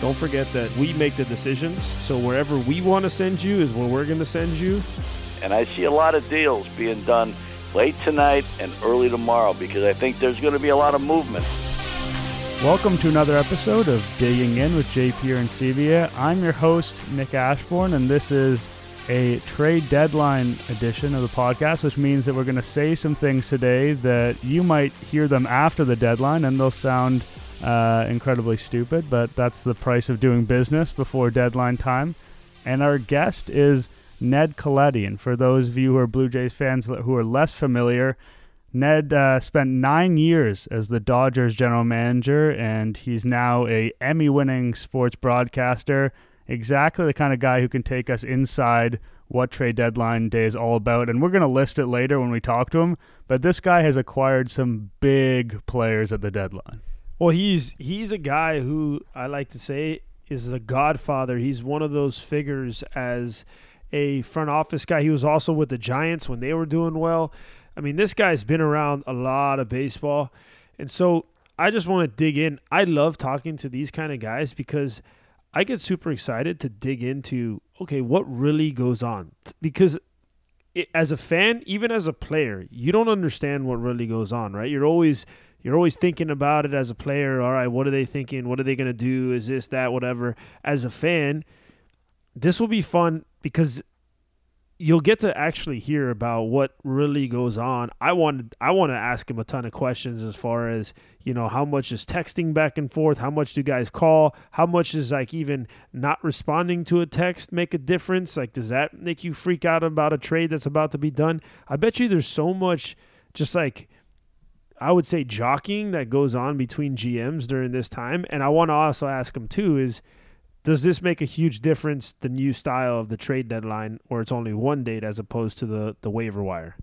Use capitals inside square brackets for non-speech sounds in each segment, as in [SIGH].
Don't forget that we make the decisions. So wherever we want to send you is where we're going to send you. And I see a lot of deals being done late tonight and early tomorrow because I think there's going to be a lot of movement. Welcome to another episode of Digging In with JP Arencibia. I'm your host, Nick Ashbourne, and this is a trade deadline edition of the podcast, which means that we're going to say some things today that you might hear them after the deadline and they'll sound uh, incredibly stupid, but that's the price of doing business before deadline time. And our guest is Ned Colletti. And for those of you who are Blue Jays fans who are less familiar, Ned uh, spent nine years as the Dodgers general manager, and he's now a Emmy-winning sports broadcaster. Exactly the kind of guy who can take us inside what trade deadline day is all about, and we're going to list it later when we talk to him. But this guy has acquired some big players at the deadline. Well, he's he's a guy who I like to say is the godfather. He's one of those figures as a front office guy. He was also with the Giants when they were doing well. I mean, this guy's been around a lot of baseball. And so I just want to dig in. I love talking to these kind of guys because I get super excited to dig into okay, what really goes on? Because it, as a fan, even as a player, you don't understand what really goes on, right? You're always you're always thinking about it as a player. All right, what are they thinking? What are they going to do? Is this that whatever? As a fan, this will be fun because you'll get to actually hear about what really goes on. I wanted I want to ask him a ton of questions as far as, you know, how much is texting back and forth, how much do guys call, how much is like even not responding to a text make a difference? Like does that make you freak out about a trade that's about to be done? I bet you there's so much just like I would say jockeying that goes on between GMs during this time. And I want to also ask him too is does this make a huge difference the new style of the trade deadline where it's only one date as opposed to the, the waiver wire?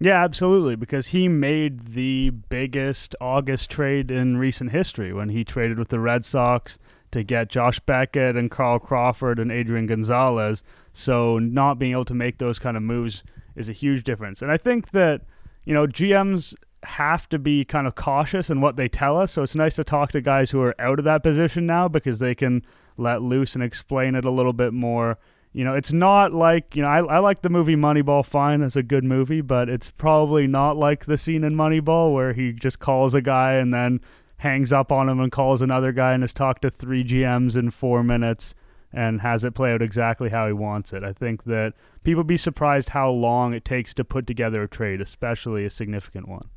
Yeah absolutely because he made the biggest august trade in recent history when he traded with the red sox to get josh beckett and carl crawford and adrian gonzalez. So not being able to make those kind of moves is a huge difference. And i think that you know gms have to be kind of cautious in what they tell us so it's nice to talk to guys who are out of that position now because they can let loose and explain it a little bit more. You know, it's not like, you know, I, I like the movie Moneyball fine. It's a good movie, but it's probably not like the scene in Moneyball where he just calls a guy and then hangs up on him and calls another guy and has talked to three GMs in four minutes and has it play out exactly how he wants it. I think that people be surprised how long it takes to put together a trade, especially a significant one.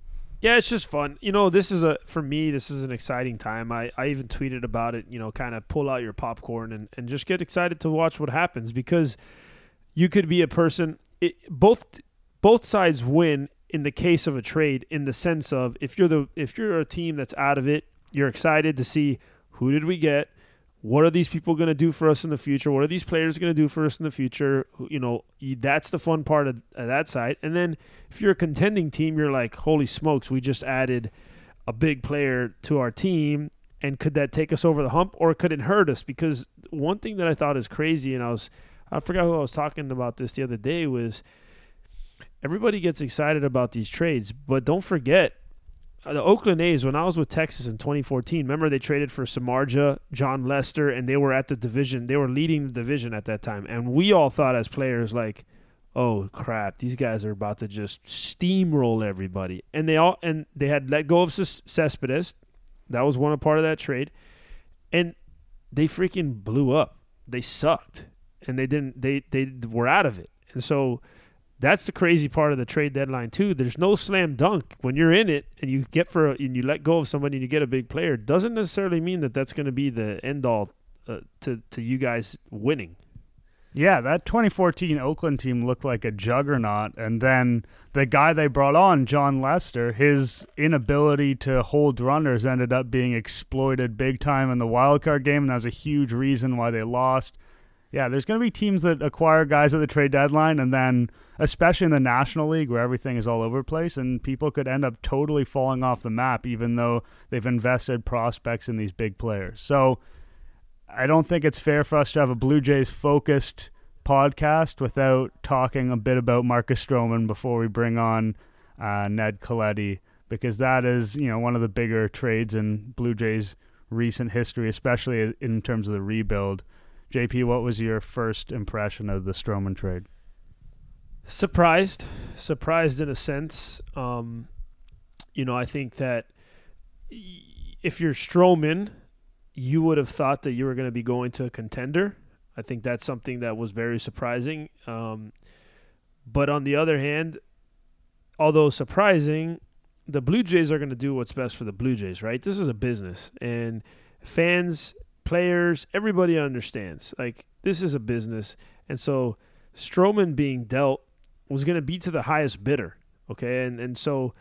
Yeah, it's just fun. You know, this is a for me, this is an exciting time. I, I even tweeted about it, you know, kind of pull out your popcorn and, and just get excited to watch what happens because you could be a person it, both both sides win in the case of a trade in the sense of if you're the if you're a team that's out of it, you're excited to see who did we get, what are these people going to do for us in the future? What are these players going to do for us in the future? You know, that's the fun part of, of, that side. And then if you're a contending team, you're like, holy smokes, we just added a big player to our team. And could that take us over the hump or could it hurt us? Because one thing that I thought is crazy, and I was, I forgot who I was talking about this the other day, was everybody gets excited about these trades, but don't forget Uh, the Oakland A's, when I was with Texas in 2014, remember they traded for Samardzija, Jon Lester, and they were at the division. They were leading the division at that time. And we all thought as players, like, oh crap, these guys are about to just steamroll everybody. And they all and they had let go of Cespedes. That was one part of that trade. And they freaking blew up. They sucked. And they didn't they they were out of it. And so that's the crazy part of the trade deadline too. There's no slam dunk when you're in it and you get for a, and you let go of somebody and you get a big player. Doesn't necessarily mean that that's going to be the end all uh, to to you guys winning. Yeah, that 2014 Oakland team looked like a juggernaut, and then the guy they brought on, Jon Lester, his inability to hold runners ended up being exploited big time in the wild card game, and that was a huge reason why they lost. Yeah, there's going to be teams that acquire guys at the trade deadline, and then especially in the National League where everything is all over the place, and people could end up totally falling off the map, even though they've invested prospects in these big players. So I don't think it's fair for us to have a Blue Jays focused podcast without talking a bit about Marcus Stroman before we bring on uh, Ned Colletti, because that is you know one of the bigger trades in Blue Jays recent history, especially in terms of the rebuild. JP, what was your first impression of the Stroman trade? Surprised, surprised in a sense. Um, you know, I think that if you're Stroman, you would have thought that you were going to be going to a contender. I think that's something that was very surprising. Um, but on the other hand, although surprising, the Blue Jays are going to do what's best for the Blue Jays, right? This is a business, and fans, players, everybody understands. Like this is a business, and so Stroman being dealt was going to be to the highest bidder, okay? And and so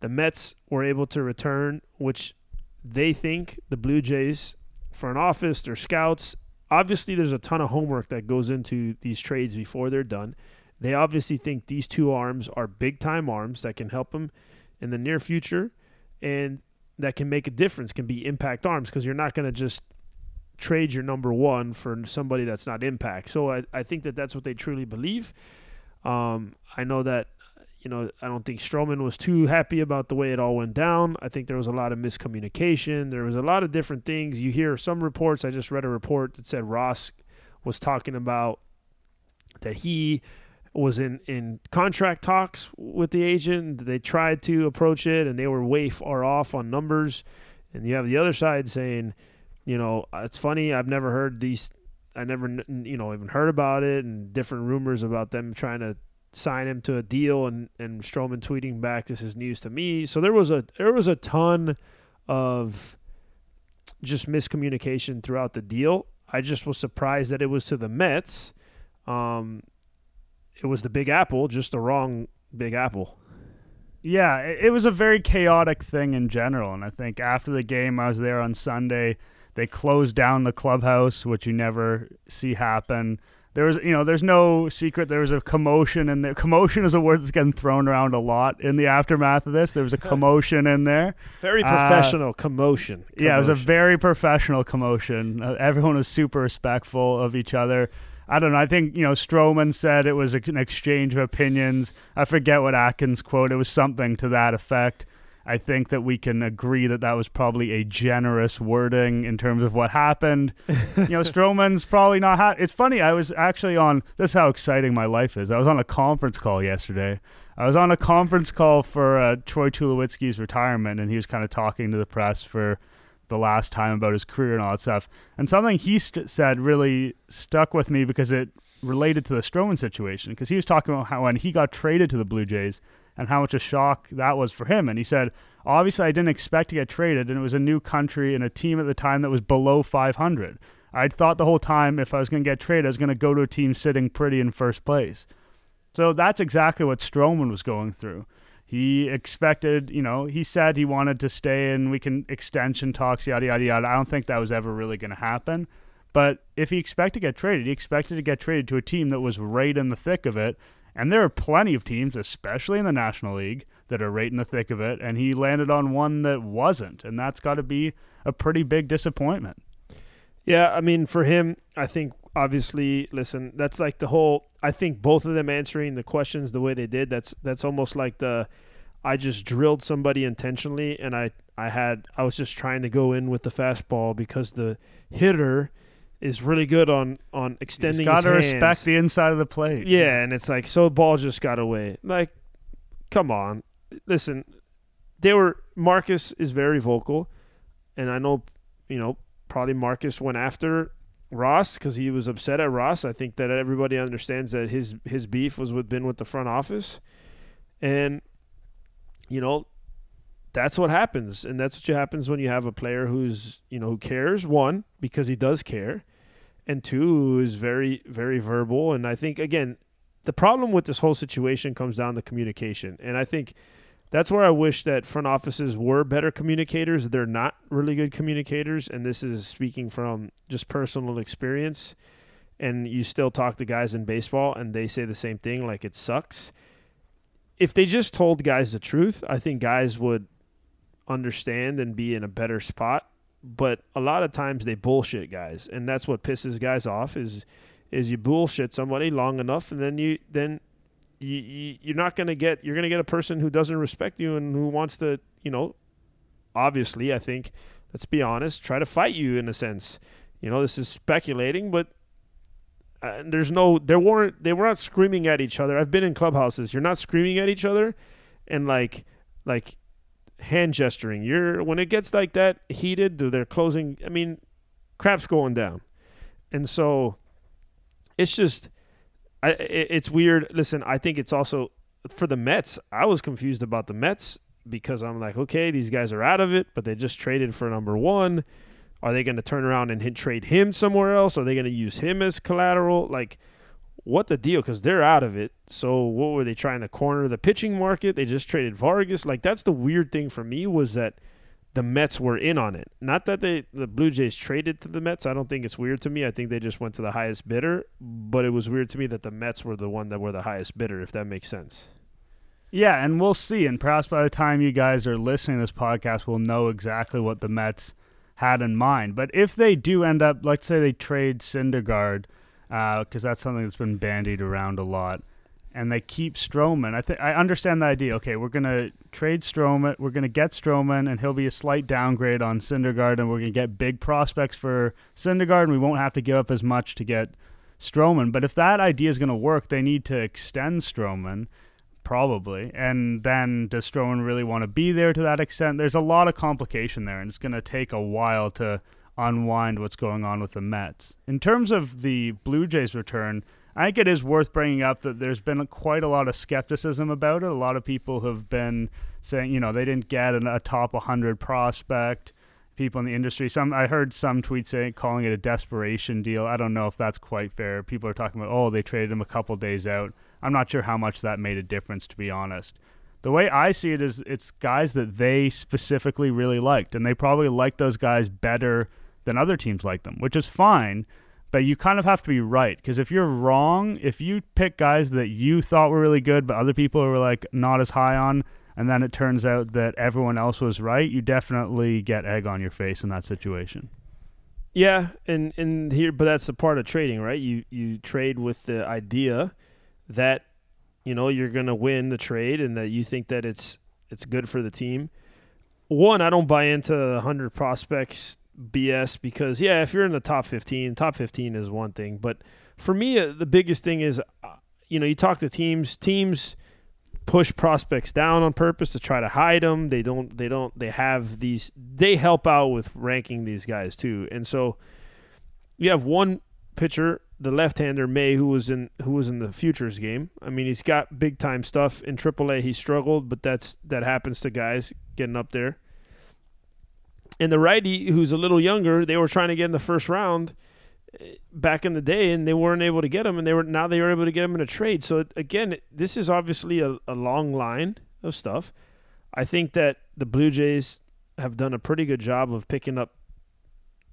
the Mets were able to return, which they think the Blue Jays front office, their scouts. Obviously, there's a ton of homework that goes into these trades before they're done. They obviously think these two arms are big time arms that can help them in the near future and that can make a difference, can be impact arms because you're not going to just trade your number one for somebody that's not impact. So I, I think that that's what they truly believe. Um, I know that you know, I don't think Stroman was too happy about the way it all went down. I think there was a lot of miscommunication. There was a lot of different things. You hear some reports. I just read a report that said Ross was talking about that he was in, in contract talks with the agent. They tried to approach it and they were way far off on numbers. And you have the other side saying, you know, it's funny. I've never heard these. I never, you know, even heard about it and different rumors about them trying to sign him to a deal and and Stroman tweeting back this is news to me. So there was a there was a ton of just miscommunication throughout the deal. I just was surprised that it was to the Mets. Um, it was the Big Apple, just the wrong Big Apple. Yeah, it was a very chaotic thing in general, and I think after the game, I was there on Sunday. They closed down the clubhouse, which you never see happen there was you know there's no secret there was a commotion and the commotion is a word that's getting thrown around a lot in the aftermath of this there was a [LAUGHS] commotion in there very uh, professional uh, commotion. commotion. yeah it was a very professional commotion uh, everyone was super respectful of each other I don't know. I think you know Stroman said it was an exchange of opinions. I forget what Atkins quote. It was something to that effect. I think that we can agree that that was probably a generous wording in terms of what happened. you know, [LAUGHS] Stroman's probably not. Ha- it's funny. I was actually on. This is how exciting my life is. I was on a conference call yesterday. I was on a conference call for uh, Troy Tulowitzki's retirement, and he was kind of talking to the press for the last time about his career and all that stuff. And something he st- said really stuck with me because it related to the Stroman situation. Because he was talking about how when he got traded to the Blue Jays, and how much a shock that was for him. And he said, obviously, I didn't expect to get traded, and it was a new country and a team at the time that was below 500. I'd thought the whole time if I was going to get traded, I was going to go to a team sitting pretty in first place. So that's exactly what Stroman was going through. He expected, you know, he said he wanted to stay and we can extension talks, yada, yada, yada. I don't think that was ever really going to happen. But if he expected to get traded, he expected to get traded to a team that was right in the thick of it and there are plenty of teams, especially in the National League, that are right in the thick of it. And he landed on one that wasn't. And that's got to be a pretty big disappointment. Yeah. I mean, for him, I think obviously, listen, that's like the whole, I think both of them answering the questions the way they did, that's, that's almost like the, I just drilled somebody intentionally and I, I had, I was just trying to go in with the fastball because the hitter, is really good on on extending. Got to respect the inside of the plate. Yeah, and it's like so ball just got away. Like, come on, listen. They were Marcus is very vocal, and I know you know probably Marcus went after Ross because he was upset at Ross. I think that everybody understands that his his beef was with been with the front office, and you know that's what happens, and that's what happens when you have a player who's you know who cares. One because he does care, and two is very very verbal. And I think again, the problem with this whole situation comes down to communication, and I think that's where I wish that front offices were better communicators. They're not really good communicators, and this is speaking from just personal experience. And you still talk to guys in baseball, and they say the same thing, like it sucks. If they just told guys the truth, I think guys would understand and be in a better spot. But a lot of times they bullshit guys, and that's what pisses guys off. Is is you bullshit somebody long enough, and then you then you, you you're not gonna get you're gonna get a person who doesn't respect you and who wants to you know obviously I think let's be honest, try to fight you in a sense. You know, this is speculating, but uh, there's no they weren't they were not screaming at each other. I've been in clubhouses. You're not screaming at each other and like like hand gesturing. You're when it gets like that heated, they're closing. I mean, crap's going down, and so it's just I, it's weird. Listen, I think it's also for the Mets. I was confused about the Mets because I'm like, okay, these guys are out of it, but they just traded for number one. Are they going to turn around and hit, trade him somewhere else? Are they going to use him as collateral? Like, what the deal? Because they're out of it. So what were they trying to corner the pitching market? They just traded Vargas. Like that's the weird thing for me was that the Mets were in on it. Not that they the Blue Jays traded to the Mets. I don't think it's weird to me. I think they just went to the highest bidder. But it was weird to me that the Mets were the one that were the highest bidder. If that makes sense. Yeah, and we'll see. And perhaps by the time you guys are listening to this podcast, we'll know exactly what the Mets had in mind. But if they do end up, let's say they trade Syndergaard, because uh, that's something that's been bandied around a lot, and they keep Stroman. I think I understand the idea. Okay, we're gonna trade Stroman. We're gonna get Stroman, and he'll be a slight downgrade on Syndergaard, and we're gonna get big prospects for Syndergaard, and we won't have to give up as much to get Stroman. But if that idea is gonna work, they need to extend Stroman probably. And then does Stroman really want to be there to that extent? There's a lot of complication there, and it's to take a while to unwind what's going on with the Mets. In terms of the Blue Jays' return, I think it is worth bringing up that there's been quite a lot of skepticism about it. A lot of people have been saying, you know, they didn't get a top 100 prospect. People in the industry, some I heard some tweets saying calling it a desperation deal. I don't know if that's quite fair. People are talking about, oh, they traded him a couple days out. I'm not sure how much that made a difference, to be honest. The way I see it is it's guys that they specifically really liked, and they probably liked those guys better than other teams like them, which is fine. But you kind of have to be right because if you're wrong, if you pick guys that you thought were really good, but other people were like not as high on, and then it turns out that everyone else was right, you definitely get egg on your face in that situation. Yeah, and and here, but that's the part of trading, right? You you trade with the idea that you know you're going to win the trade and that you think that it's it's good for the team. One, I don't buy into 100 prospects BS because yeah, if you're in the top 15, top 15 is one thing, but for me uh, the biggest thing is uh, you know, you talk to teams, teams push prospects down on purpose to try to hide them. They don't they don't they have these they help out with ranking these guys too. And so you have one pitcher the left-hander May, who was in who was in the futures game. I mean, he's got big time stuff in AAA. He struggled, but that's that happens to guys getting up there. And the righty, who's a little younger, they were trying to get in the first round eh, back in the day, and they weren't able to get him. And they were now they were able to get him in a trade. So again, this is obviously a, a long line of stuff. I think that the Blue Jays have done a pretty good job of picking up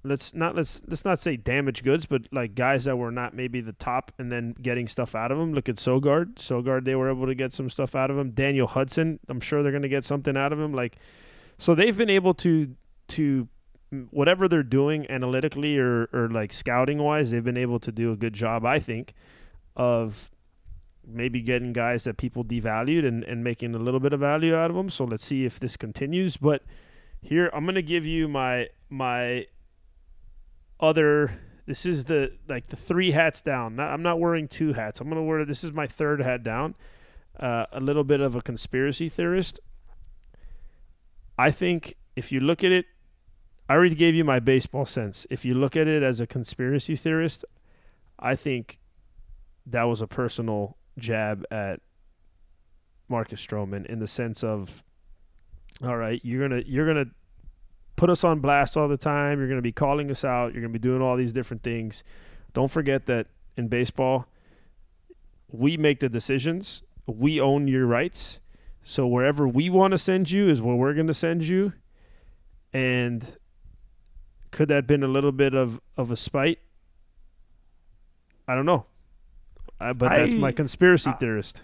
let's not let's let's not say damaged goods, but like guys that were not maybe the top, and then getting stuff out of them. Look at Sogard. Sogard, they were able to get some stuff out of him. Daniel Hudson, I'm sure they're going to get something out of him. Like, so they've been able to to whatever they're doing analytically or or like scouting wise, they've been able to do a good job, I think, of maybe getting guys that people devalued and, and making a little bit of value out of them. So let's see if this continues. But here I'm gonna give you my my other this is the like the three hats down. Not, I'm not wearing two hats. I'm gonna wear this is my third hat down. Uh, a little bit of a conspiracy theorist. I think if you look at it, I already gave you my baseball sense. If you look at it as a conspiracy theorist, I think that was a personal jab at Marcus Stroman in the sense of, all right, you're gonna you're gonna put us on blast all the time. You're to be calling us out. You're to be doing all these different things. Don't forget that in baseball, we make the decisions. We own your rights. So wherever we want to send you is where we're going to send you. And could that have been a little bit of, of a spite? I don't know. Uh, but that's I, my conspiracy theorist.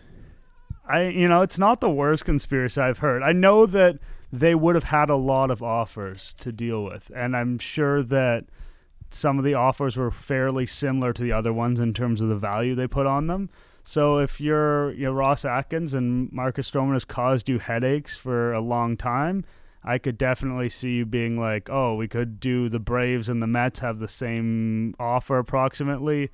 I, you know, it's not the worst conspiracy I've heard. I know that they would have had a lot of offers to deal with. And I'm sure that some of the offers were fairly similar to the other ones in terms of the value they put on them. So if you're you know, Ross Atkins and Marcus Stroman has caused you headaches for a long time, I could definitely see you being like, oh, we could do the Braves and the Mets have the same offer approximately.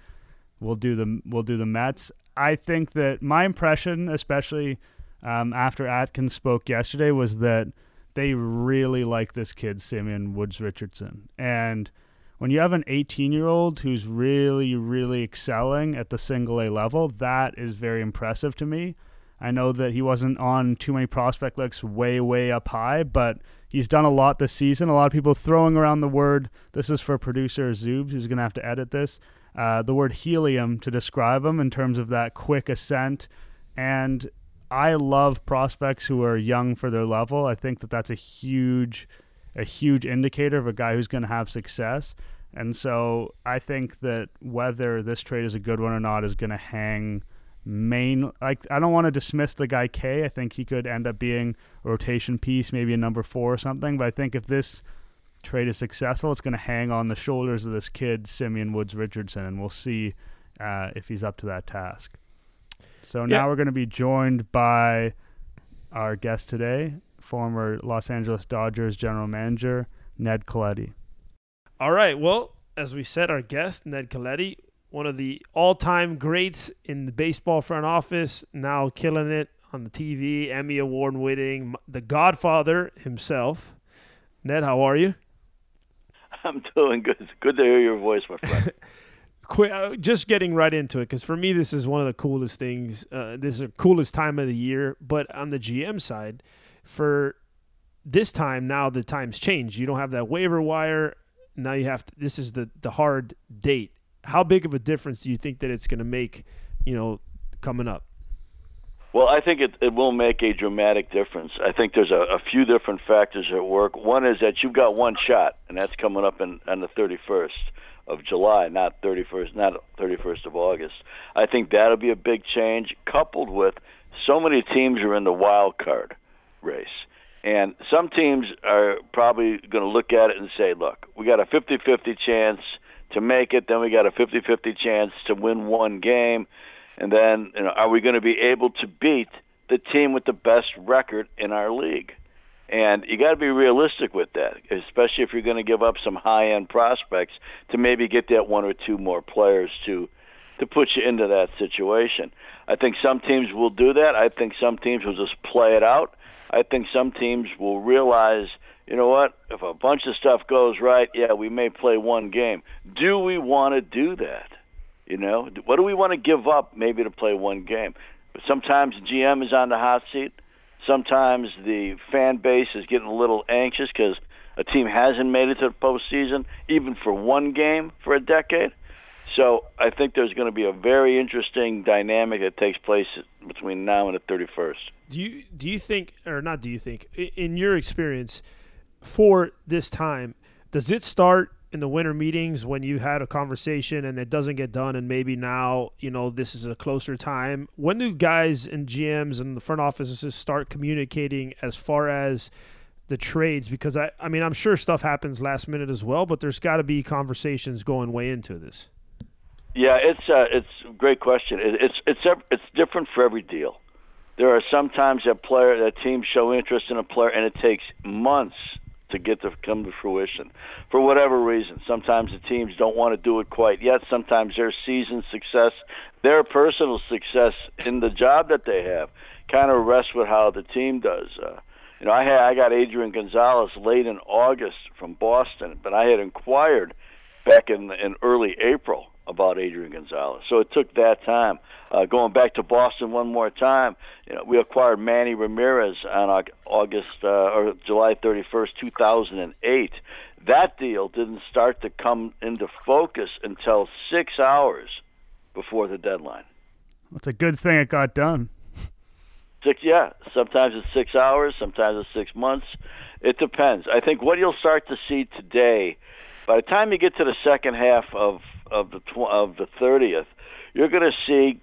We'll do the we'll do the Mets. I think that my impression, especially um, after Atkins spoke yesterday, was that they really like this kid, Simeon Woods Richardson. And when you have an 18 year old who's really, really excelling at the single A level, that is very impressive to me. I know that he wasn't on too many prospect lists way, way up high, but he's done a lot this season. A lot of people throwing around the word, this is for producer Zoobs, who's going to have to edit this, uh, the word helium to describe him in terms of that quick ascent. And I love prospects who are young for their level. I think that that's a huge, a huge indicator of a guy who's going to have success. And so I think that whether this trade is a good one or not is going to hang main like I don't want to dismiss the guy Kay. I think he could end up being a rotation piece, maybe a number four or something. But I think if this trade is successful, it's going to hang on the shoulders of this kid Simeon Woods Richardson, and we'll see uh, if he's up to that task. So now we're going to be joined by our guest today, former Los Angeles Dodgers general manager Ned Colletti. All right. Well, as we said, our guest Ned Colletti one of the all-time greats in the baseball front office, now killing it on the TV, Emmy award winning, the Godfather himself. Ned, how are you? [LAUGHS] I'm doing good. It's good to hear your voice, my friend. [LAUGHS] Quick, uh, just getting right into it because for me this is one of the coolest things. Uh, this is the coolest time of the year. But on the GM side, for this time now the times change. You don't have that waiver wire. Now you have to, this is the the hard date how big of a difference do you think that it's going to make, you know, coming up? Well, I think it, it will make a dramatic difference. I think there's a, a few different factors at work. One is that you've got one shot, and that's coming up in, on the 31st of July, not 31st, not 31st of August. I think that'll be a big change, coupled with so many teams are in the wild card race. And some teams are probably going to look at it and say, look, we got a 50 50 chance – to make it. Then we got a 50-50 chance to win one game, and then you know, are we going to be able to beat the team with the best record in our league? And you got to be realistic with that, especially if you're going to give up some high-end prospects to maybe get that one or two more players to to put you into that situation. I think some teams will do that. I think some teams will just play it out. I think some teams will realize you know what? If a bunch of stuff goes right, yeah, we may play one game. Do we want to do that? You know, what do we want to give up maybe to play one game? But sometimes GM is on the hot seat. Sometimes the fan base is getting a little anxious because a team hasn't made it to the postseason, even for one game for a decade. So I think there's going to be a very interesting dynamic that takes place between now and the 31st. Do you do you think, or not? Do you think, in your experience? For this time, does it start in the winter meetings when you had a conversation and it doesn't get done and maybe now you know this is a closer time? When do guys and gms and the front offices start communicating as far as the trades? Because i i mean i'm sure stuff happens last minute as well but there's got to be conversations going way into this. Yeah it's uh, it's a great question. It, it's it's it's different for every deal. There are sometimes that player that teams show interest in a player and it takes months to get to come to fruition for whatever reason. Sometimes the teams don't want to do it quite yet. Sometimes their season success, their personal success in the job that they have, kind of rests with how the team does. Uh, you know, I had I got Adrian Gonzalez late in August from Boston, but I had inquired back in in early April about Adrian Gonzalez. So it took that time. Uh, going back to Boston one more time, you know, we acquired Manny Ramirez on August uh, or July 31st, 2008. That deal didn't start to come into focus until six hours before the deadline. It's a good thing it got done. Six, yeah. Sometimes it's six hours. Sometimes it's six months. It depends. I think what you'll start to see today, by the time you get to the second half of of the tw- of the thirtieth, you're going to see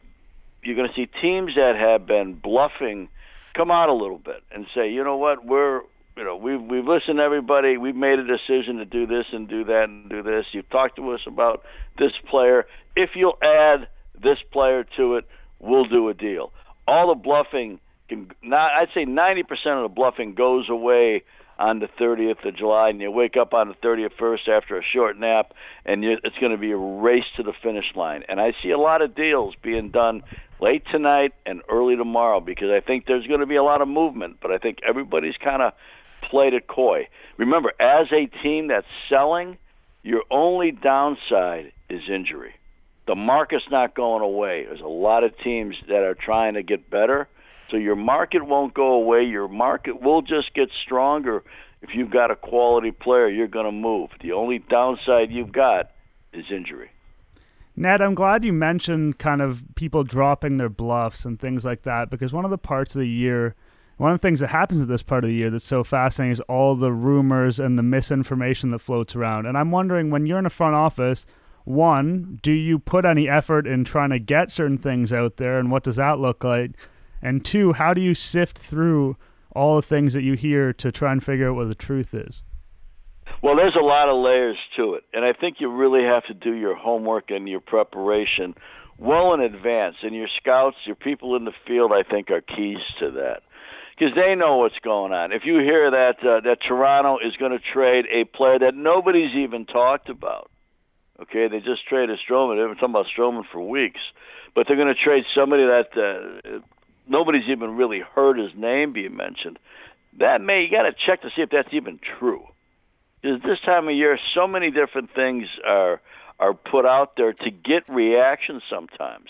you're going to see teams that have been bluffing come out a little bit and say, you know what, we're you know we've we've listened to everybody. We've made a decision to do this and do that and do this. You've talked to us about this player. If you'll add this player to it, we'll do a deal. All the bluffing can not. I'd say 90% of the bluffing goes away on the 30th of July, and you wake up on the 31st after a short nap, and it's going to be a race to the finish line. And I see a lot of deals being done late tonight and early tomorrow because I think there's going to be a lot of movement. But I think everybody's kind of played it coy. Remember, as a team that's selling, your only downside is injury. The market's not going away. There's a lot of teams that are trying to get better so your market won't go away. Your market will just get stronger. If you've got a quality player, you're going to move. The only downside you've got is injury. Ned, I'm glad you mentioned kind of people dropping their bluffs and things like that because one of the parts of the year, one of the things that happens at this part of the year that's so fascinating is all the rumors and the misinformation that floats around. And I'm wondering when you're in a front office, one, do you put any effort in trying to get certain things out there and what does that look like? And two, how do you sift through all the things that you hear to try and figure out what the truth is? Well, there's a lot of layers to it, and I think you really have to do your homework and your preparation well in advance. And your scouts, your people in the field, I think, are keys to that because they know what's going on. If you hear that uh, that Toronto is going to trade a player that nobody's even talked about, okay, they just traded Stroman. They've been talking about Stroman for weeks, but they're going to trade somebody that uh, nobody's even really heard his name being mentioned. That may you got to check to see if that's even true. Because this time of year, so many different things are are put out there to get reaction. Sometimes,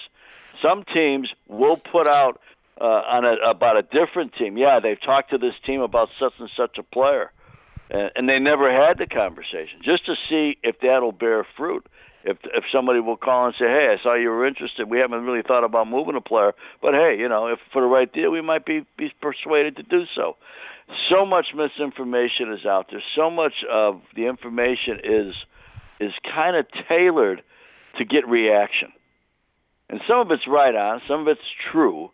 some teams will put out uh, on a, about a different team. Yeah, they've talked to this team about such and such a player, and, and they never had the conversation just to see if that'll bear fruit if if somebody will call and say, "Hey, I saw you were interested. We haven't really thought about moving a player, but hey, you know, if for the right deal, we might be be persuaded to do so." So much misinformation is out there. So much of the information is is kind of tailored to get reaction, and some of it's right on, some of it's true,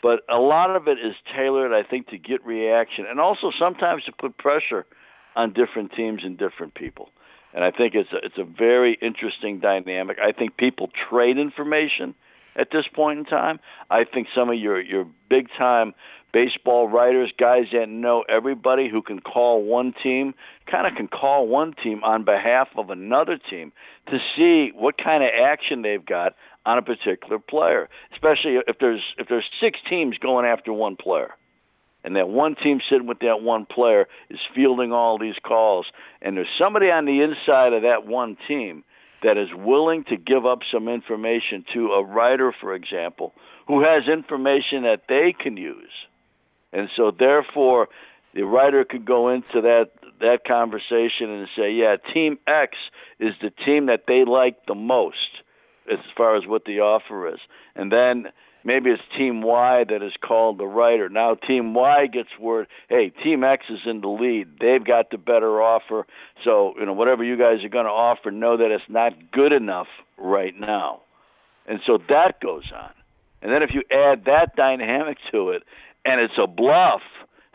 but a lot of it is tailored, I think, to get reaction, and also sometimes to put pressure on different teams and different people and I think it's a, it's a very interesting dynamic. I think people trade information at this point in time. I think some of your your big time baseball writers, guys that know everybody who can call one team, kind of can call one team on behalf of another team to see what kind of action they've got on a particular player, especially if there's if there's six teams going after one player and that one team sitting with that one player is fielding all these calls, and there's somebody on the inside of that one team that is willing to give up some information to a writer, for example, who has information that they can use. And so, therefore, the writer could go into that that conversation and say, "Yeah, Team X is the team that they like the most, as far as what the offer is," and then maybe it's Team Y that is called the writer. Now Team Y gets word, hey, Team X is in the lead. They've got the better offer. So, you know, whatever you guys are going to offer, know that it's not good enough right now. And so that goes on. And then if you add that dynamic to it, and it's a bluff,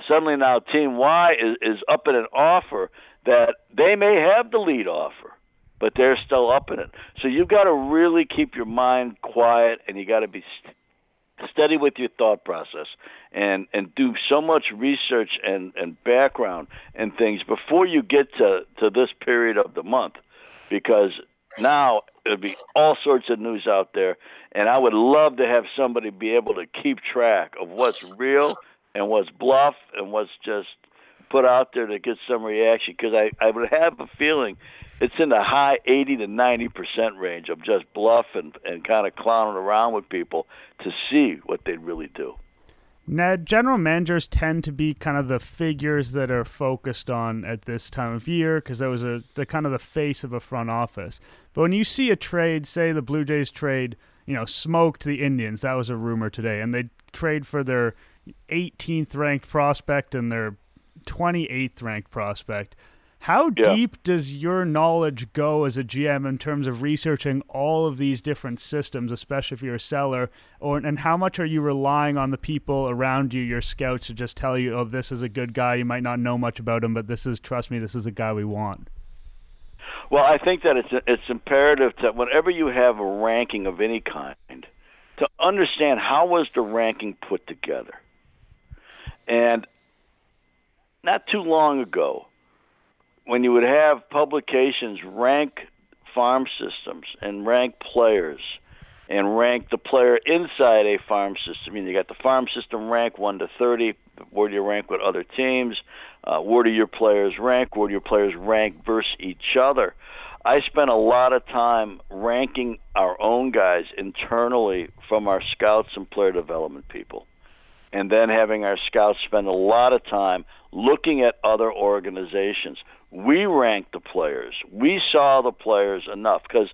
suddenly now Team Y is, is up in an offer that they may have the lead offer but they're still up in it. So you've got to really keep your mind quiet and you got to be study with your thought process and and do so much research and and background and things before you get to to this period of the month because now there'll be all sorts of news out there and I would love to have somebody be able to keep track of what's real and what's bluff and what's just put out there to get some reaction because I I would have a feeling it's in the high 80 to 90 percent range of just bluff and, kind of clowning around with people to see what they really do. Ned, general managers tend to be kind of the figures that are focused on at this time of year because that was a the kind of the face of a front office. But when you see a trade, say the Blue Jays trade, you know, Smoak to the Indians, that was a rumor today, and they trade for their 18th ranked prospect and their 28th ranked prospect. How yeah. deep does your knowledge go as a GM in terms of researching all of these different systems, especially if you're a seller? Or and how much are you relying on the people around you, your scouts, to just tell you, "Oh, this is a good guy. You might not know much about him, but this is trust me, this is a guy we want." Well, I think that it's it's imperative that whenever you have a ranking of any kind, to understand how was the ranking put together, and not too long ago when you would have publications rank farm systems and rank players and rank the player inside a farm system. I mean, you got the farm system rank 1 to 30. Where do you rank with other teams? Uh, where do your players rank? Where do your players rank versus each other? I spent a lot of time ranking our own guys internally from our scouts and player development people. And then having our scouts spend a lot of time looking at other organizations. We ranked the players. We saw the players enough because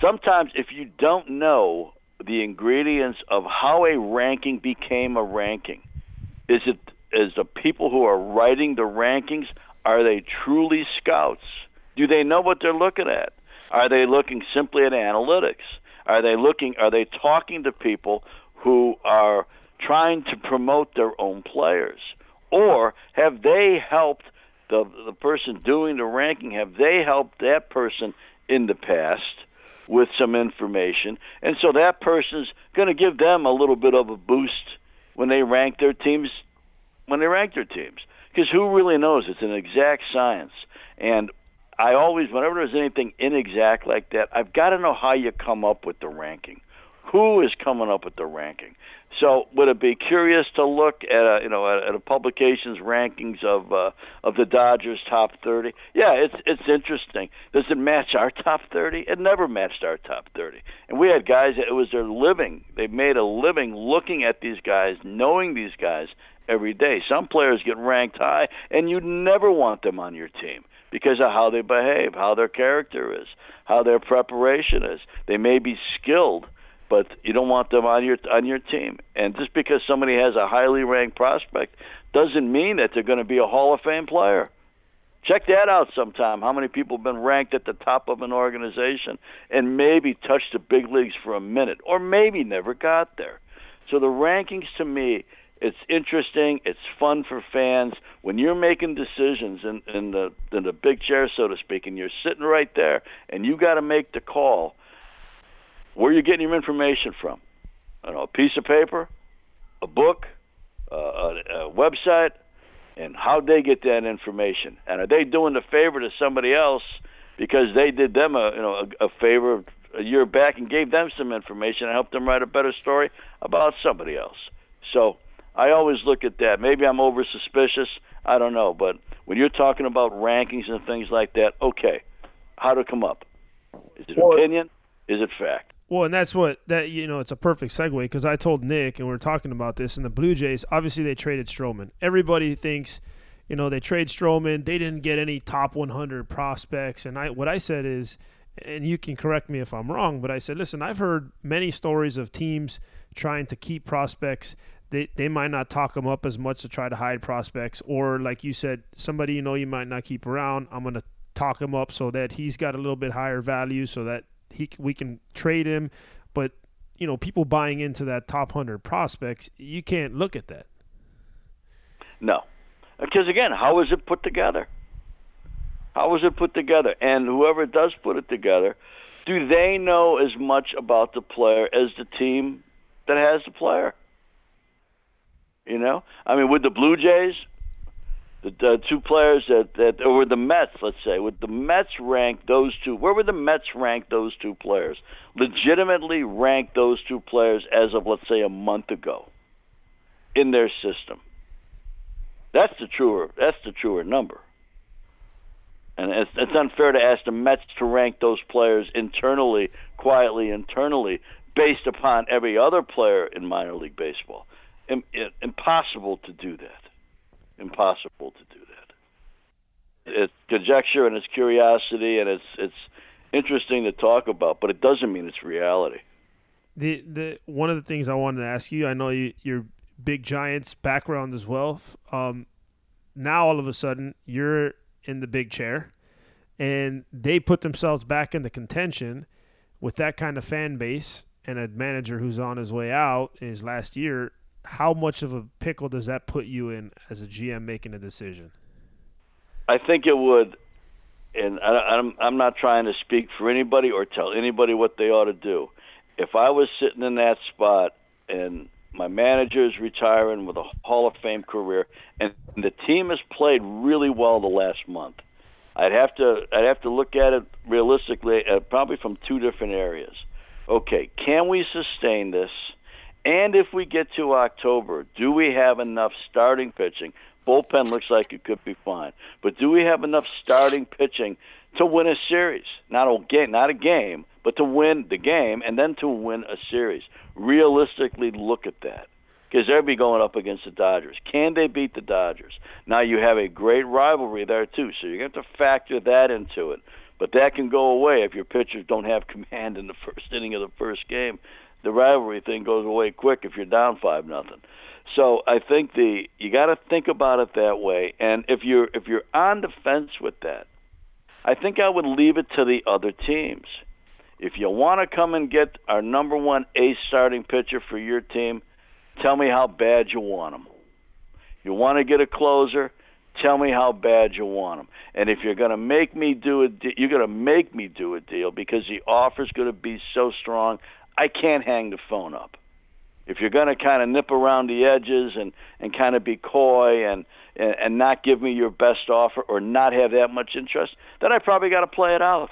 sometimes if you don't know the ingredients of how a ranking became a ranking, is it is the people who are writing the rankings are they truly scouts? Do they know what they're looking at? Are they looking simply at analytics? Are they looking are they talking to people who are trying to promote their own players? Or have they helped the the person doing the ranking? Have they helped that person in the past with some information? And so that person's going to give them a little bit of a boost when they rank their teams when they rank their teams. Because who really knows? It's an exact science. And I always whenever there's anything inexact like that I've got to know how you come up with the ranking. Who is coming up with the ranking so would it be curious to look at a, you know at, a publication's rankings of uh, of the Dodgers top 30? Yeah, it's it's interesting. Does it match our top 30? It never matched our top 30. And we had guys that it was their living. They made a living looking at these guys, knowing these guys every day. Some players get ranked high and you never want them on your team because of how they behave, how their character is, how their preparation is. They may be skilled but you don't want them on your on your team. And just because somebody has a highly ranked prospect doesn't mean that they're going to be a Hall of Fame player. Check that out sometime. How many people have been ranked at the top of an organization and maybe touched the big leagues for a minute or maybe never got there? So the rankings to me, it's interesting, it's fun for fans. When you're making decisions in, in the in the big chair, so to speak, and you're sitting right there and you got to make the call where are you're getting your information from. I know, a piece of paper, a book, uh, a, a website, and how they get that information. And are they doing the favor to somebody else because they did them a you know a, a favor a year back and gave them some information and helped them write a better story about somebody else. So I always look at that. Maybe I'm over suspicious. I don't know, but when you're talking about rankings and things like that, okay, how to come up? Is it well, opinion? Is it fact? Well, and that's what that you know it's a perfect segue because I told Nick and we are talking about this and the Blue Jays. Obviously, they traded Stroman. Everybody thinks, you know, they trade Stroman. They didn't get any top 100 prospects. And I what I said is, and you can correct me if I'm wrong, but I said, listen, I've heard many stories of teams trying to keep prospects. They, they might not talk them up as much to try to hide prospects, or like you said, somebody you know you might not keep around. I'm gonna talk him up so that he's got a little bit higher value, so that he we can trade him, but you know, people buying into that top hundred prospects, you can't look at that. No, because again, how is it put together? How is it put together? And whoever does put it together, do they know as much about the player as the team that has the player? You know, I mean, with the Blue Jays, the, two players that that or the Mets, let's say, would the Mets rank those two? Where would the Mets rank those two players? Legitimately rank those two players as of let's say a month ago in their system. That's the truer. That's the truer number. And it's, it's unfair to ask the Mets to rank those players internally, quietly internally, based upon every other player in minor league baseball. impossible to do that impossible to do that. It's conjecture and it's curiosity and it's it's interesting to talk about, but it doesn't mean it's reality. The the one of the things I wanted to ask you, I know you your big Giants background as well. Um, now all of a sudden you're in the big chair, and they put themselves back in the contention with that kind of fan base and a manager who's on his way out his last year how much of a pickle does that put you in as a GM making a decision? I think it would, and I, am I'm not trying to speak for anybody or tell anybody what they ought to do. If I was sitting in that spot and My manager is retiring with a Hall of Fame career, and the team has played really well the last month. I'd have to I'd have to look at it realistically, uh, probably from two different areas. Okay, can we sustain this? And if we get to October, do we have enough starting pitching? Bullpen looks like it could be fine, but do we have enough starting pitching to win a series? Not a game, not a game, but to win the game and then to win a series. Realistically, look at that because they'll be going up against the Dodgers. Can they beat the Dodgers? Now you have a great rivalry there too, so to have to factor that into it. But that can go away if your pitchers don't have [LAUGHS] command in the first inning of the first game. The rivalry thing goes away quick if you're down five nothing. So I think the you got to think about it that way. And if you're if you're on the fence with that, I think I would leave it to the other teams. If you want to come and get our number one ace starting pitcher for your team, tell me how bad you want him. You want to get a closer, tell me how bad you want him. And if you're going to make me do a de- you're going to make me do a deal because the offer's going to be so strong, I can't hang the phone up. If you're going to kind of nip around the edges and and kind of be coy and, and and not give me your best offer or not have that much interest, then I probably got to play it out.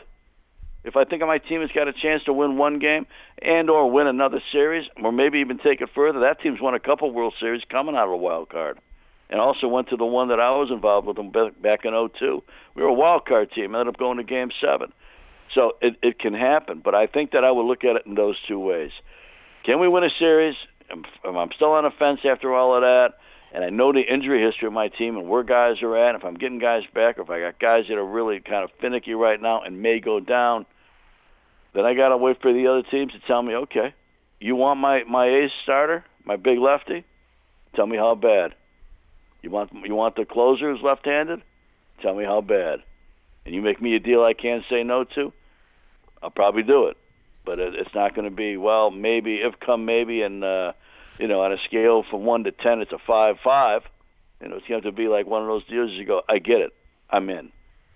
If I think my team has got a chance to win one game and or win another series, or maybe even take it further, that team's won a couple World Series coming out of a wild card, and also went to the one that I was involved with them back in '02. We were a wild card team, ended up going to Game Seven, so it, it can happen. But I think that I would look at it in those two ways: Can we win a series? I'm, I'm still on the fence after all of that and I know the injury history of my team and where guys are at. If I'm getting guys back, or if I got guys that are really kind of finicky right now and may go down, then I got to wait for the other teams to tell me, okay, you want my my ace starter, my big lefty? Tell me how bad. You want you want the closer who's left-handed? Tell me how bad. And you make me a deal I can't say no to? I'll probably do it, but it, it's not going to be well. Maybe if come maybe, and uh, you know, on a scale from one to ten, it's a five five. You know, it's going to have to be like one of those deals. You go, I get it, I'm in.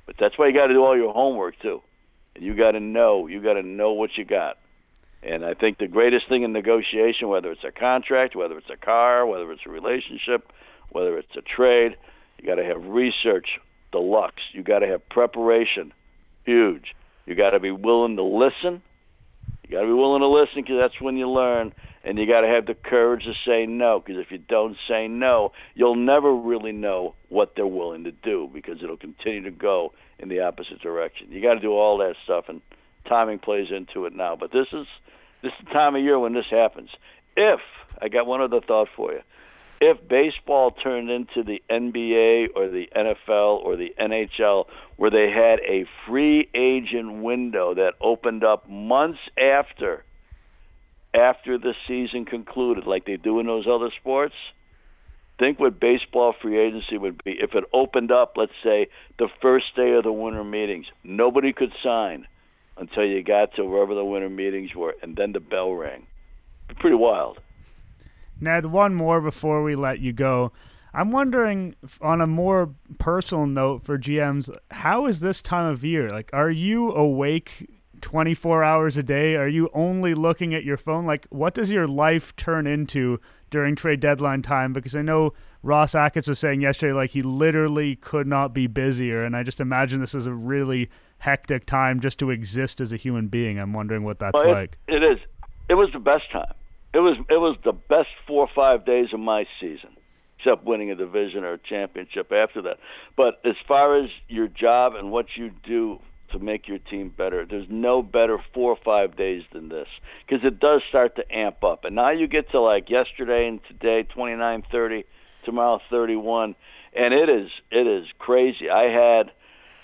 But that's why you got to do all your homework too and you got to know. You got to know what you got. And I think the greatest thing in negotiation, whether it's a contract, whether it's a car, whether it's a relationship, whether it's a trade, you got to have research deluxe. You got to have preparation, huge. You got to be willing to listen. You got to be willing to listen because that's when you learn. And you got to have the courage to say no because if you don't say no, you'll never really know what they're willing to do because it'll continue to go in the opposite direction. You got to do all that stuff, and timing plays into it now. But this is this is the time of year when this happens. If I got one other thought for you, if baseball turned into the NBA or the NFL or the NHL, where they had a free agent window that opened up months after after the season concluded, like they do in those other sports think what baseball free agency would be if it opened up, let's say, the first day of the winter meetings. Nobody could sign until you got to wherever the winter meetings were, and then the bell rang. Pretty wild. Ned, one more before we let you go. I'm wondering, on a more personal note for GMs, how is this time of year? Like, are you awake 24 hours a day? Are you only looking at your phone? Like, what does your life turn into during trade deadline time because I know Ross Atkins was saying yesterday like he literally could not be busier, and I just imagine this is a really hectic time just to exist as a human being. I'm wondering what that's well, it, like. It is. It was the best time. It was. It was the best four or five days of my season, except winning a division or a championship after that. But as far as your job and what you do to make your team better. There's no better four or five days than this because it does start to amp up. And now you get to like yesterday and today, 29, 30, tomorrow 31, and it is it is crazy. I had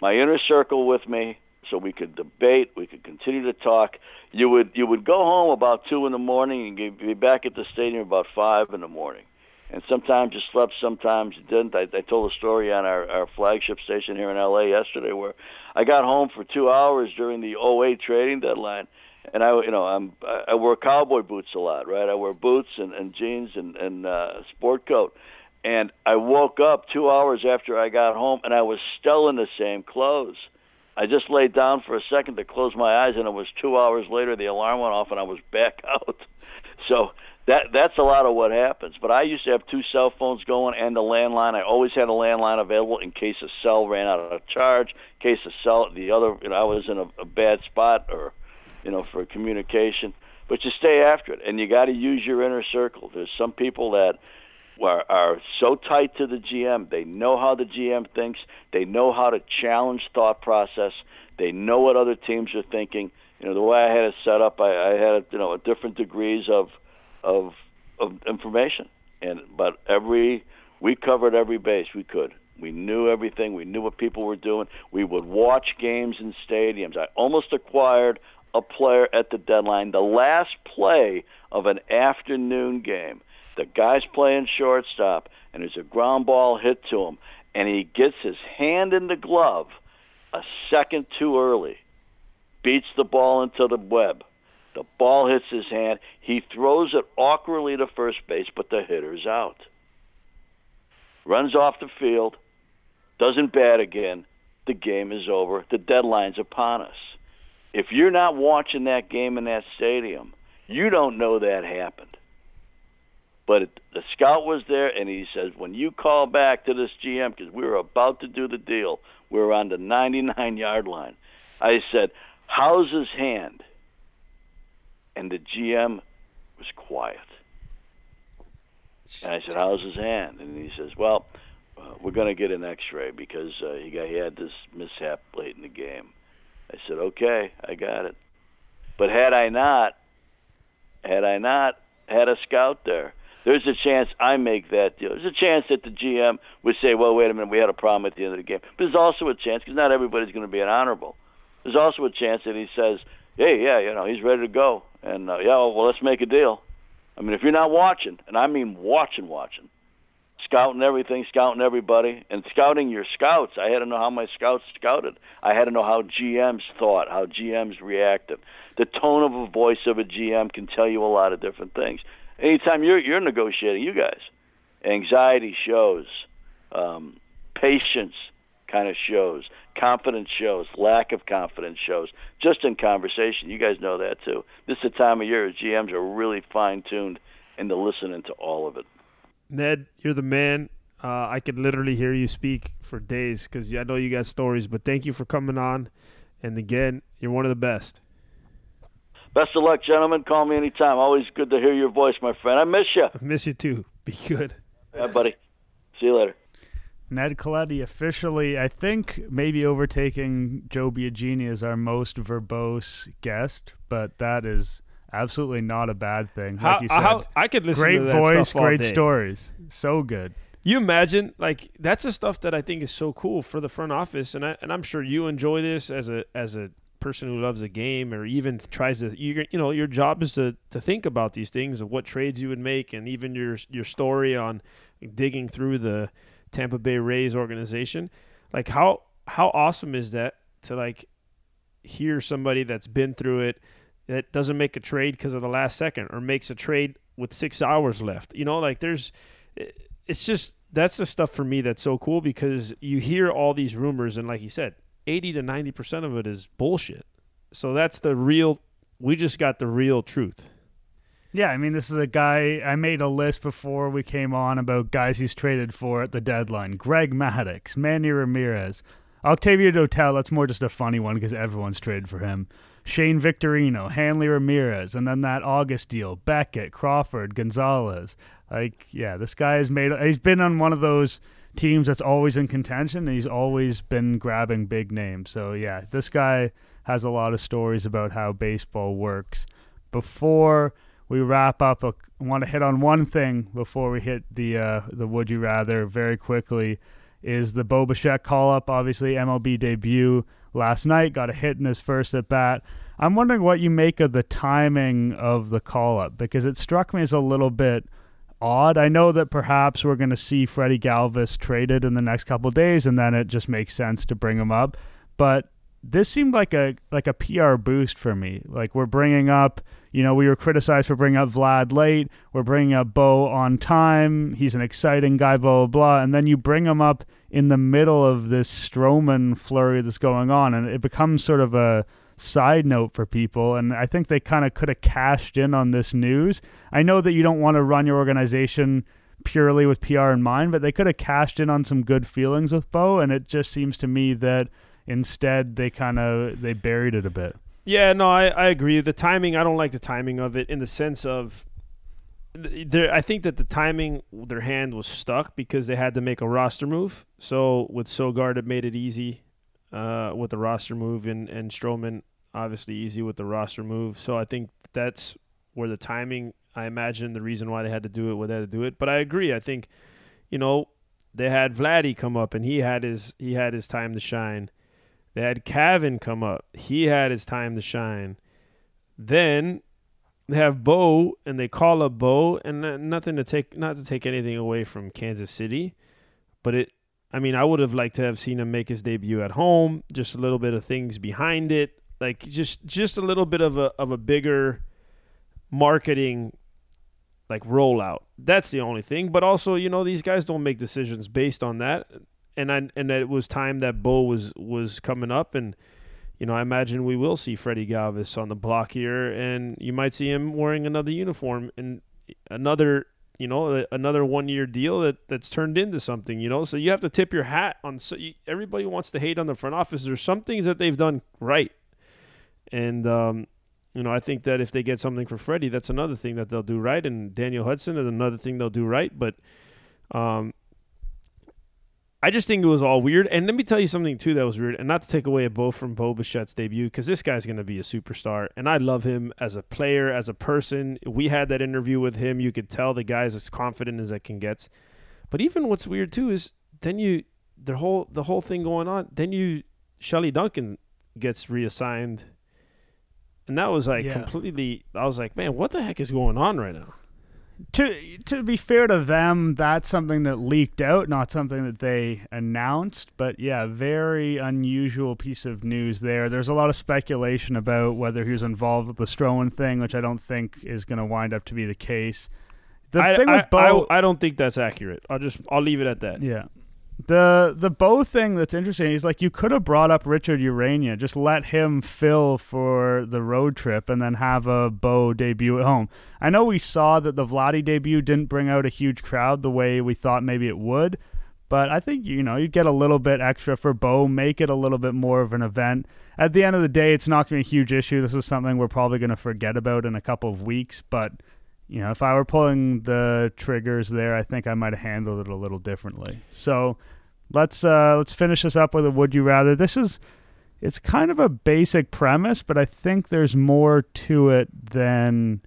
my inner circle with me so we could debate, we could continue to talk. You would you would go home about two in the morning and be back at the stadium about five in the morning and sometimes you slept, sometimes you didn't. I, I told a story on our, our flagship station here in LA yesterday where I got home for two hours during the 08 trading deadline, and I, you know, I'm I wear cowboy boots a lot, right? I wear boots and, and jeans and and uh, sport coat, and I woke up two hours after I got home, and I was still in the same clothes. I just laid down for a second to close my eyes, and it was two hours later the alarm went off, and I was [LAUGHS] back out. So that that's a lot of what happens. But I used to have two cell phones going and a landline. I always had a landline available in case a cell ran out of charge, in case a cell the other you know, I was in a, a bad spot or you know for communication. But you stay after it, and you got to use your inner circle. There's some people that are, are so tight to the GM. They know how the GM thinks. They know how to challenge thought process. They know what other teams are thinking. You know the way I had it set up, I, I had you know different degrees of of of information. And but every we covered every base we could. We knew everything. We knew what people were doing. We would watch games in stadiums. I almost acquired a player at the deadline. The last play of an afternoon game, the guy's playing shortstop, and there's a ground ball hit to him, and he gets his hand in the glove a second too early, beats the ball into the web. The ball hits his hand. He throws it awkwardly to first base, but the hitter's out. Runs off the field, doesn't bat again. The game is over. The deadline's upon us. If you're not watching that game in that stadium, you don't know that happened. But the scout was there, and he says, when you call back to this GM, because we were about to do the deal, we were on the 99 yard line. I said, How's his hand? and the GM was quiet. And I said, "How's his hand?" And he says, "Well, uh, we're going to get an X-ray because uh, he got he had this mishap late in the game." I said, "Okay, I got it." But had I not, had I not had a scout there, there's a chance I make that deal. There's a chance that the GM would say, "Well, wait a minute, we had a problem at the end of the game." But there's also a chance because not everybody's going to be an honorable. There's also a chance that he says, "Hey, yeah, you know, he's ready to go," and uh, yeah, well, let's make a deal. I mean, if you're not watching, and I mean watching, watching, scouting everything, scouting everybody, and scouting your scouts. I had to know how my scouts scouted. I had to know how GMs thought, how GMs reacted. The tone of a voice of a GM can tell you a lot of different things. Anytime you're you're negotiating, you guys, anxiety shows, um, patience kind of shows, confidence shows, lack of confidence shows, just in conversation. You guys know that too. This is the time of year GMs are really fine tuned into listening to all of it. Ned, you're the man. Uh, I could literally hear you speak for days because I know you got stories. But thank you for coming on. And again, you're one of the best. Best of luck, gentlemen. Call me anytime. Always good to hear your voice, my friend. I miss you. I miss you too. [LAUGHS] Be good. Yeah, buddy. See you later. Ned Colletti officially, I think, maybe overtaking Joe Biagini as our most verbose guest, but that is absolutely not a bad thing. How, you said, how, I could listen great to that voice, stuff all great day. stories, so good. You imagine like that's the stuff that I think is so cool for the front office, and I and I'm sure you enjoy this as a as a person who loves a game or even tries to you you know your job is to to think about these things of what trades you would make and even your your story on digging through the Tampa Bay Rays organization. Like how how awesome is that to like hear somebody that's been through it that doesn't make a trade because of the last second or makes a trade with 6 hours left. You know, like there's it's just that's the stuff for me that's so cool because you hear all these rumors and like you said, 80 to 90% of it is bullshit. So that's the real we just got the real truth. Yeah, I mean, this is a guy. I made a list before we came on about guys he's traded for at the deadline Greg Maddux, Manny Ramirez, Octavio Dotel. That's more just a funny one because everyone's traded for him. Shane Victorino, Hanley Ramirez, and then that August deal Beckett, Crawford, Gonzalez. Like, yeah, this guy has made. He's been on one of those teams that's always in contention, he's always been grabbing big names. So, yeah, this guy has a lot of stories about how baseball works. Before we wrap up, I want to hit on one thing before we hit the uh, the would you rather very quickly. Is the Bo Bichette call up? Obviously, MLB debut last night. Got a hit in his first at bat. I'm wondering what you make of the timing of the call up because it struck me as a little bit odd. I know that perhaps we're going to see Freddy Galvis traded in the next couple days, and then it just makes sense to bring him up. But this seemed like a like a PR boost for me. Like we're bringing up, you know, we were criticized for bringing up Vlad late. We're bringing up Bo on time. He's an exciting guy, blah blah blah. And then you bring him up in the middle of this Stroman flurry that's going on, and it becomes sort of a side note for people. And I think they kind of could have cashed in on this news. I know that you don't want to run your organization purely with PR in mind, but they could have cashed in on some good feelings with Bo. And it just seems to me that instead they kind of they buried it a bit. Yeah, no, I, I agree. The timing, I don't like the timing of it in the sense of there. I think that the timing, their hand was stuck because they had to make a roster move. So with Sogard, it made it easy uh, with the roster move, and and Stroman obviously easy with the roster move. So I think that's where the timing. I imagine the reason why they had to do it, why they had to do it. But I agree. I think, you know, they had Vladdy come up, and he had his he had his time to shine. They had Cavan come up. He had his time to shine. Then they have Bo, and they call up Bo, and nothing to take, not to take anything away from Kansas City, but it. I mean, I would have liked to have seen him make his debut at home. Just a little bit of things behind it, like just just a little bit of a of a bigger marketing like rollout. That's the only thing. But also, you know, these guys don't make decisions based on that and I and it was time that Bo was was coming up, and you know I imagine we will see Freddy Galvis on the block here, and you might see him wearing another uniform and another you know another one year deal that that's turned into something. You know, so you have to tip your hat on. So you, everybody wants to hate on the front office. There's some things that they've done right, and um, you know I think that if they get something for Freddy, that's another thing that they'll do right, and Daniel Hudson is another thing they'll do right, but. Um, I just think it was all weird. And let me tell you something too that was weird, and not to take away a bow from Bo Bichette's debut, because this guy's going to be a superstar, and I love him as a player, as a person. We had that interview with him. You could tell the guy's as confident as it can get. But even what's weird too is then you the whole the whole thing going on. Then you Shelley Duncan gets reassigned, and that was like yeah. completely. I was like, man, what the heck is going on right now? to to be fair to them, that's something that leaked out, not something that they announced. But yeah, very unusual piece of news there. There's a lot of speculation about whether he was involved with the Stroman thing, which I don't think is going to wind up to be the case. The I, thing with I, Bo, I, I don't think that's accurate. I'll just I'll leave it at that. Yeah. The the Bo thing that's interesting is like you could have brought up Richard Ureña, just let him fill for the road trip and then have a Bo debut at home. I know we saw that the Vladdy debut didn't bring out a huge crowd the way we thought maybe it would, but I think you know you'd get a little bit extra for Bo, make it a little bit more of an event. At the end of the day, it's not going to be a huge issue. This is something we're probably going to forget about in a couple of weeks, but you know, if I were pulling the triggers there, I think I might have handled it a little differently. So let's uh, let's finish this up with a would you rather. This is it's kind of a basic premise, but I think there's more to it than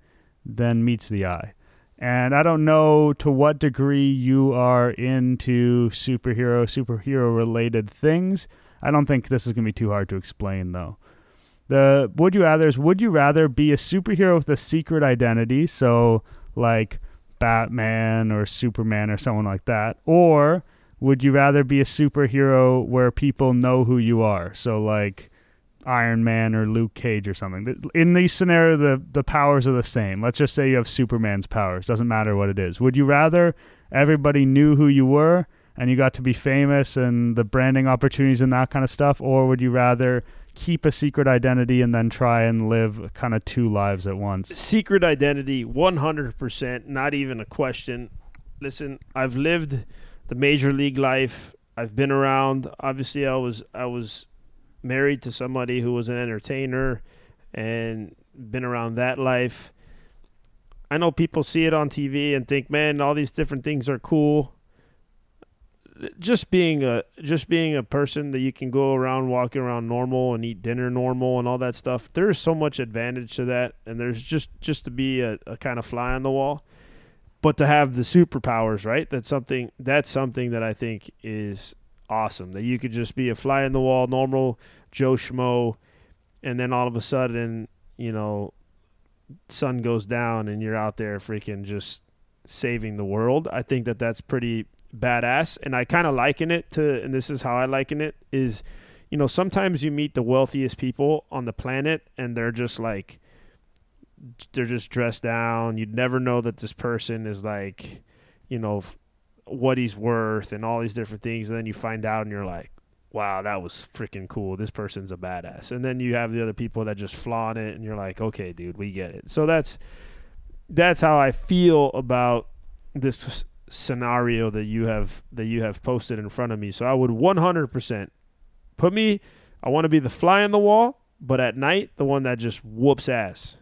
than meets the eye. And I don't know to what degree you are into superhero superhero related things. I don't think this is going to be too hard to explain though. The would you rather is would you rather be a superhero with a secret identity, so like Batman or Superman or someone like that, or would you rather be a superhero where people know who you are, so like Iron Man or Luke Cage or something? In these scenarios, the the powers are the same. Let's just say you have Superman's powers. Doesn't matter what it is. Would you rather everybody knew who you were and you got to be famous and the branding opportunities and that kind of stuff, or would you rather keep a secret identity and then try and live kind of two lives at once. Secret identity, 100%, not even a question. Listen, I've lived the major league life. I've been around. Obviously, I was I was married to somebody who was an entertainer and been around that life. I know people see it on TV and think, "Man, all these different things are cool." Just being a just being a person that you can go around walking around normal and eat dinner normal and all that stuff there's so much advantage to that. And there's just just to be a, a kind of fly on the wall. But to have the superpowers right? That's something that's something that i think is awesome. That you could just be a fly on the wall normal joe schmo and then all of a sudden you know sun goes down and you're out there freaking just saving the world. I think that that's pretty badass, and I kind of liken it to, and this is how I liken it is, you know, sometimes you meet the wealthiest people on the planet, and they're just like, they're just dressed down. You'd never know that this person is like, you know, what he's worth and all these different things, and then you find out, and you're like, wow, that was freaking cool. This person's a badass. And then you have the other people that just flaunt it, and you're like, okay, dude, we get it. So that's that's how I feel about this scenario that you have that you have posted in front of me. So I would 100% put me. I want to be the fly on the wall, but at night, the one that just whoops ass.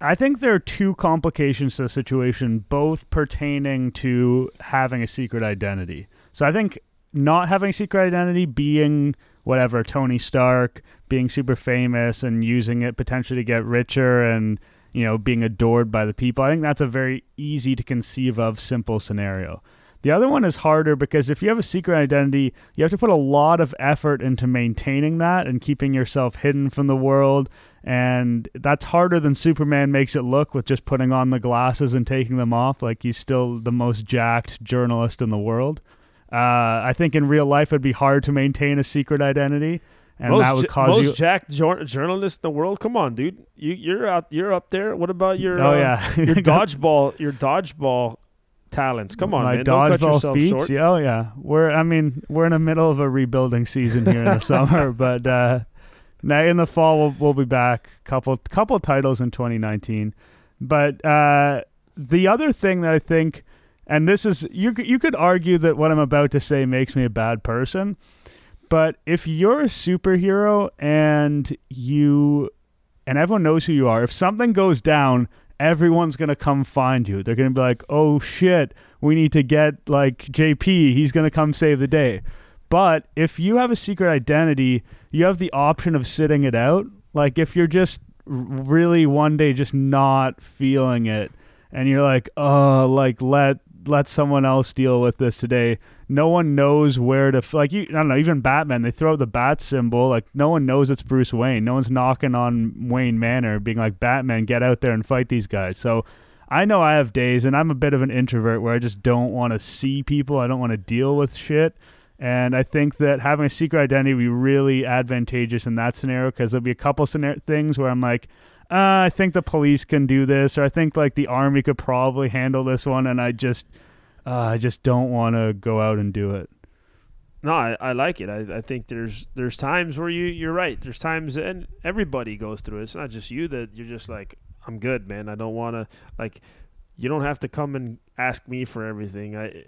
I think there are two complications to the situation, both pertaining to having a secret identity. So I think not having a secret identity, being whatever, Tony Stark, being super famous and using it potentially to get richer and, you know, being adored by the people, I think that's a very easy to conceive of simple scenario. The other one is harder because if you have a secret identity, you have to put a lot of effort into maintaining that and keeping yourself hidden from the world. And that's harder than Superman makes it look with just putting on the glasses and taking them off. Like he's still the most jacked journalist in the world. Uh, I think in real life it'd be hard to maintain a secret identity, and most that would cause most you. jacked jour- journalist in the world. Come on, dude. You you're out. You're up there. What about your? oh uh, yeah, [LAUGHS] your dodgeball. Your dodgeball talents. Come on, My man. Don't cut dodgeball yourself feats. short. Yeah, oh yeah. We're I mean we're in the middle of a rebuilding season here in the [LAUGHS] summer, but uh, now in the fall we'll we'll be back. Couple couple titles in 2019, but uh, the other thing that I think, and this is you you could argue that what I'm about to say makes me a bad person, but if you're a superhero and you and everyone knows who you are, if something goes down, everyone's gonna come find you. They're gonna be like, "Oh shit, we need to get like JP. He's gonna come save the day." But if you have a secret identity, you have the option of sitting it out. Like if you're just really one day just not feeling it, and you're like, "Oh, like let let someone else deal with this today." No one knows where to like you. I don't know. Even Batman, they throw the bat symbol. Like no one knows it's Bruce Wayne. No one's knocking on Wayne Manor, being like, "Batman, get out there and fight these guys." So I know I have days, and I'm a bit of an introvert where I just don't want to see people. I don't want to deal with shit. And I think that having a secret identity would be really advantageous in that scenario because there'll be a couple scenar- things where I'm like, uh, I think the police can do this, or I think like the army could probably handle this one, and I just, uh, I just don't want to go out and do it. No, I, I like it. I, I think there's there's times where you you're right. There's times and everybody goes through it. It's not just you that you're just like I'm good, man. I don't want to like. You don't have to come and ask me for everything. I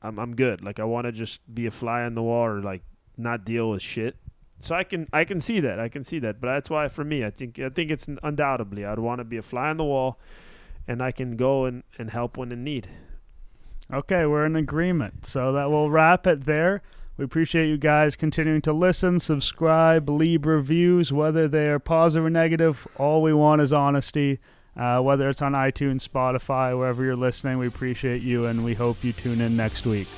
I'm I'm good. Like I want to just be a fly on the wall or like not deal with shit. So I can I can see that. I can see that. But that's why for me, I think I think it's undoubtedly I'd want to be a fly on the wall, and I can go and and help when in need. Okay, we're in agreement. So that will wrap it there. We appreciate you guys continuing to listen, subscribe, leave reviews, whether they are positive or negative. All we want is honesty. Uh, whether it's on iTunes, Spotify, wherever you're listening, we appreciate you and we hope you tune in next week.